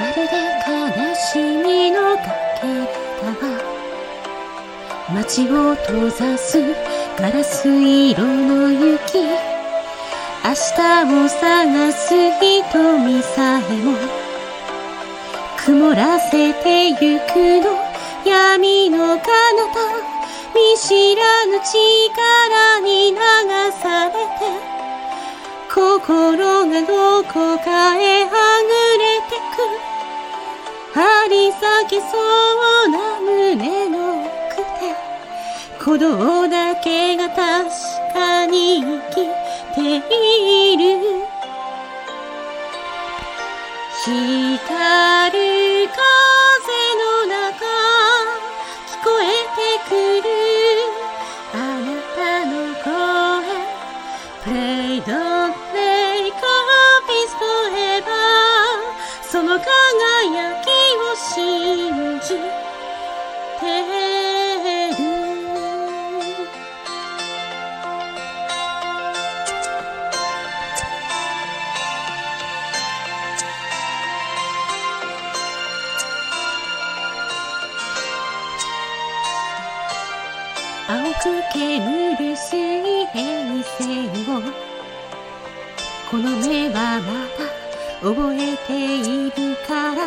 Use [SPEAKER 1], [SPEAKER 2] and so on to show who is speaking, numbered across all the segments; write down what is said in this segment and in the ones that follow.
[SPEAKER 1] まるで悲しみのかけら。街を閉ざすガラス色の雪。明日を探す瞳さえも。曇らせてゆくの闇の彼方。見知らぬ力に流されて。心がどこかへはぐれてく。り裂けそうな胸の奥で鼓動だけが確かに生きている。青く煙る水平線を。この目はまだ覚えているから。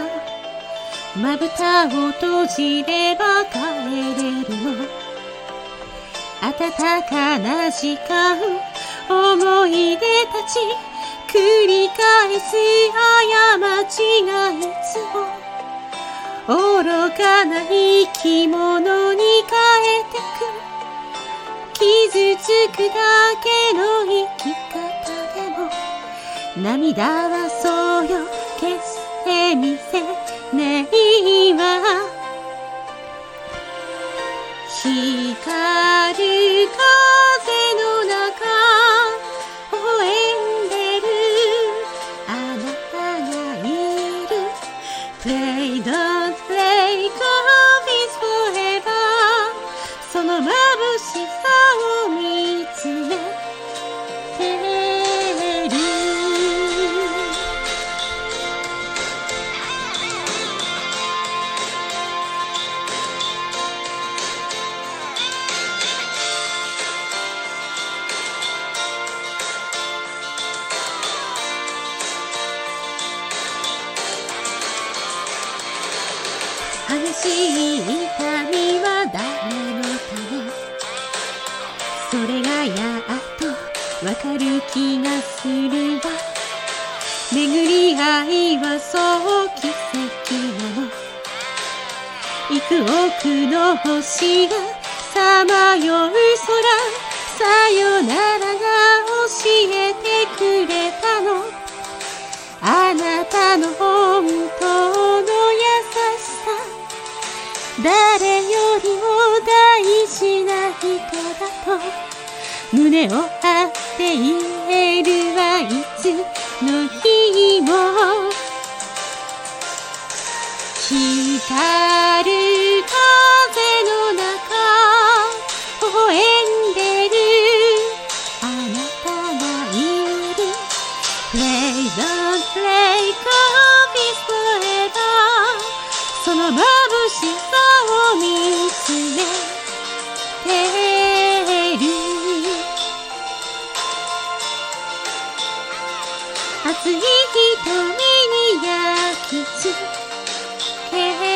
[SPEAKER 1] まぶたを閉じれば帰れるの。暖かな時間思い出たち繰り返す過ちがいつも愚かな生き物に変えてく。つくだけの生き方でも涙はそうよ決して見せないわ。光る風の中微笑んでる。あなたがいる。Play don't play coffees forever その眩しさ激しい痛みは誰のためそれがやっとわかる気がするわ。巡り合いはそう奇跡なの。幾億の。星がさまよう空。さよならが教えてくれと胸を張って言えるはいつの日も光る風の中微笑んでる。あなたがいる。Play don't play coffee forever その眩しさを見つめて。れる熱い瞳に焼き付け